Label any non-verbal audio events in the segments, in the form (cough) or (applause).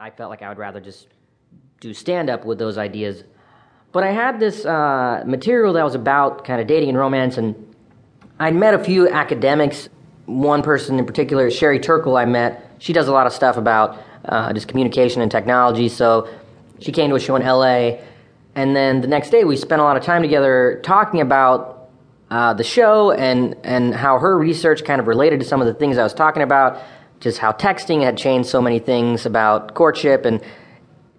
I felt like I would rather just do stand up with those ideas. But I had this uh, material that was about kind of dating and romance, and I'd met a few academics. One person in particular, Sherry Turkle, I met. She does a lot of stuff about uh, just communication and technology. So she came to a show in LA, and then the next day we spent a lot of time together talking about uh, the show and and how her research kind of related to some of the things I was talking about, just how texting had changed so many things about courtship and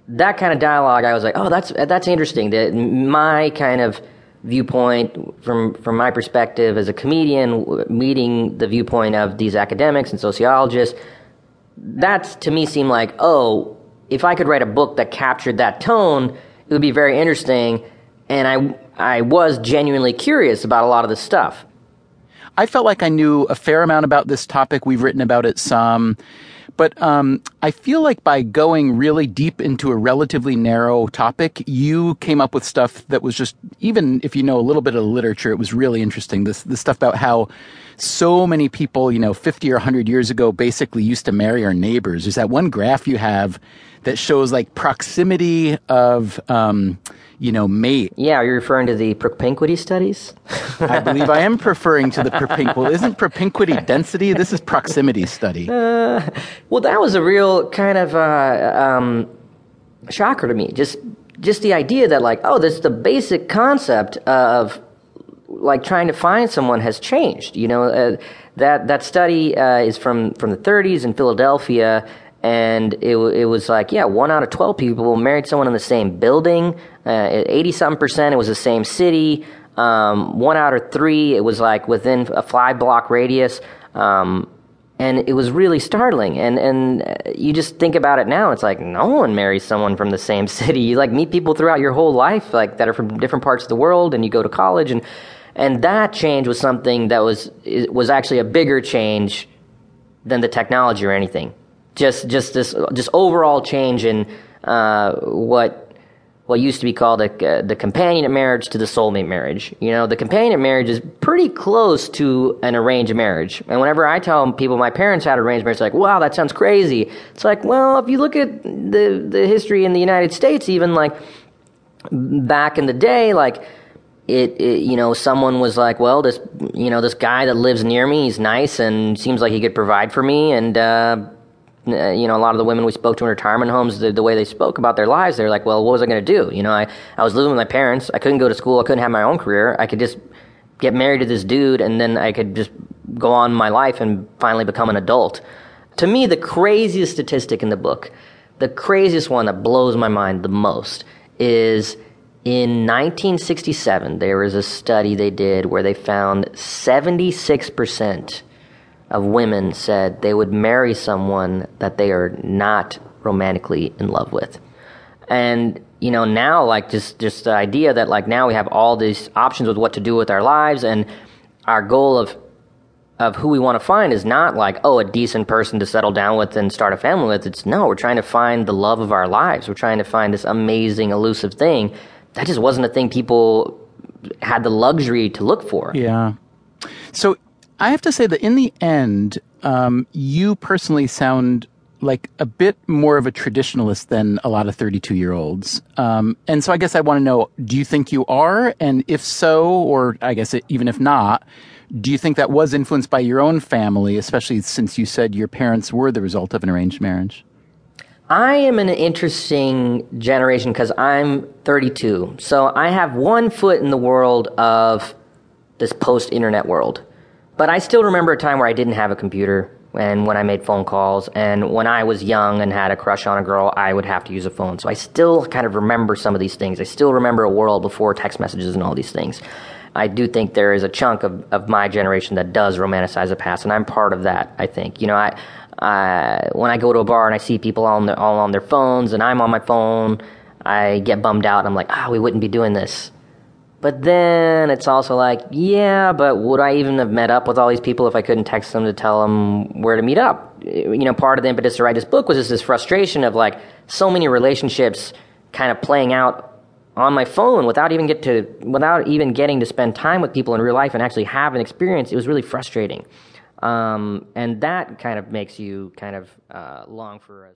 that kind of dialogue. I was like, oh, that's that's interesting. That my kind of viewpoint from from my perspective as a comedian meeting the viewpoint of these academics and sociologists that to me seemed like oh if i could write a book that captured that tone it would be very interesting and i i was genuinely curious about a lot of this stuff i felt like i knew a fair amount about this topic. We've written about it some but um, I feel like by going really deep into a relatively narrow topic, you came up with stuff that was just, even if you know a little bit of literature, it was really interesting. This, this stuff about how so many people, you know, 50 or 100 years ago basically used to marry our neighbors. There's that one graph you have that shows like proximity of, um, you know, mate. Yeah, are you referring to the propinquity studies? I believe I am (laughs) referring to the propinquity. Isn't propinquity density? This is proximity study. Uh, well, that was a real kind of uh, um, shocker to me. Just just the idea that like, oh, this the basic concept of like trying to find someone has changed. You know, uh, that that study uh, is from from the 30s in Philadelphia and it, it was like yeah one out of 12 people married someone in the same building 80 uh, something percent it was the same city um, one out of three it was like within a five block radius um, and it was really startling. And and uh, you just think about it now it's like no one marries someone from the same (laughs) city. You like meet people throughout your whole life like that are from different parts of the world and you go to college and and that change was something that was was actually a bigger change than the technology or anything. Just just this just overall change in uh, what what used to be called a, uh, the companion marriage to the soulmate marriage. You know, the companion marriage is pretty close to an arranged marriage. And whenever I tell people my parents had arranged marriage, like, wow, that sounds crazy. It's like, well, if you look at the the history in the United States, even like back in the day, like. It, it, you know someone was like well this you know this guy that lives near me he's nice and seems like he could provide for me and uh, Uh, you know, a lot of the women we spoke to in retirement homes, the, the way they spoke about their lives, they're like, well, what was I going to do? You know, I, I was living with my parents. I couldn't go to school. I couldn't have my own career. I could just get married to this dude and then I could just go on my life and finally become an adult. To me, the craziest statistic in the book, the craziest one that blows my mind the most is in 1967, there was a study they did where they found 76% of women said they would marry someone that they are not romantically in love with. And you know, now like just just the idea that like now we have all these options with what to do with our lives and our goal of of who we want to find is not like, oh, a decent person to settle down with and start a family with. It's no, we're trying to find the love of our lives. We're trying to find this amazing, elusive thing. That just wasn't a thing people had the luxury to look for. Yeah. So I have to say that in the end, um, you personally sound like a bit more of a traditionalist than a lot of 32 year olds. Um, and so I guess I want to know do you think you are? And if so, or I guess even if not, do you think that was influenced by your own family, especially since you said your parents were the result of an arranged marriage? I am an interesting generation because I'm 32. So I have one foot in the world of this post internet world. But I still remember a time where I didn't have a computer and when I made phone calls. And when I was young and had a crush on a girl, I would have to use a phone. So I still kind of remember some of these things. I still remember a world before text messages and all these things. I do think there is a chunk of, of my generation that does romanticize the past, and I'm part of that, I think. You know, I, I when I go to a bar and I see people all on, their, all on their phones and I'm on my phone, I get bummed out. I'm like, ah, oh, we wouldn't be doing this. But then it's also like, yeah, but would I even have met up with all these people if I couldn't text them to tell them where to meet up? You know, part of the impetus to write this book was just this frustration of like so many relationships kind of playing out on my phone without even get to without even getting to spend time with people in real life and actually have an experience. It was really frustrating, um, and that kind of makes you kind of uh, long for a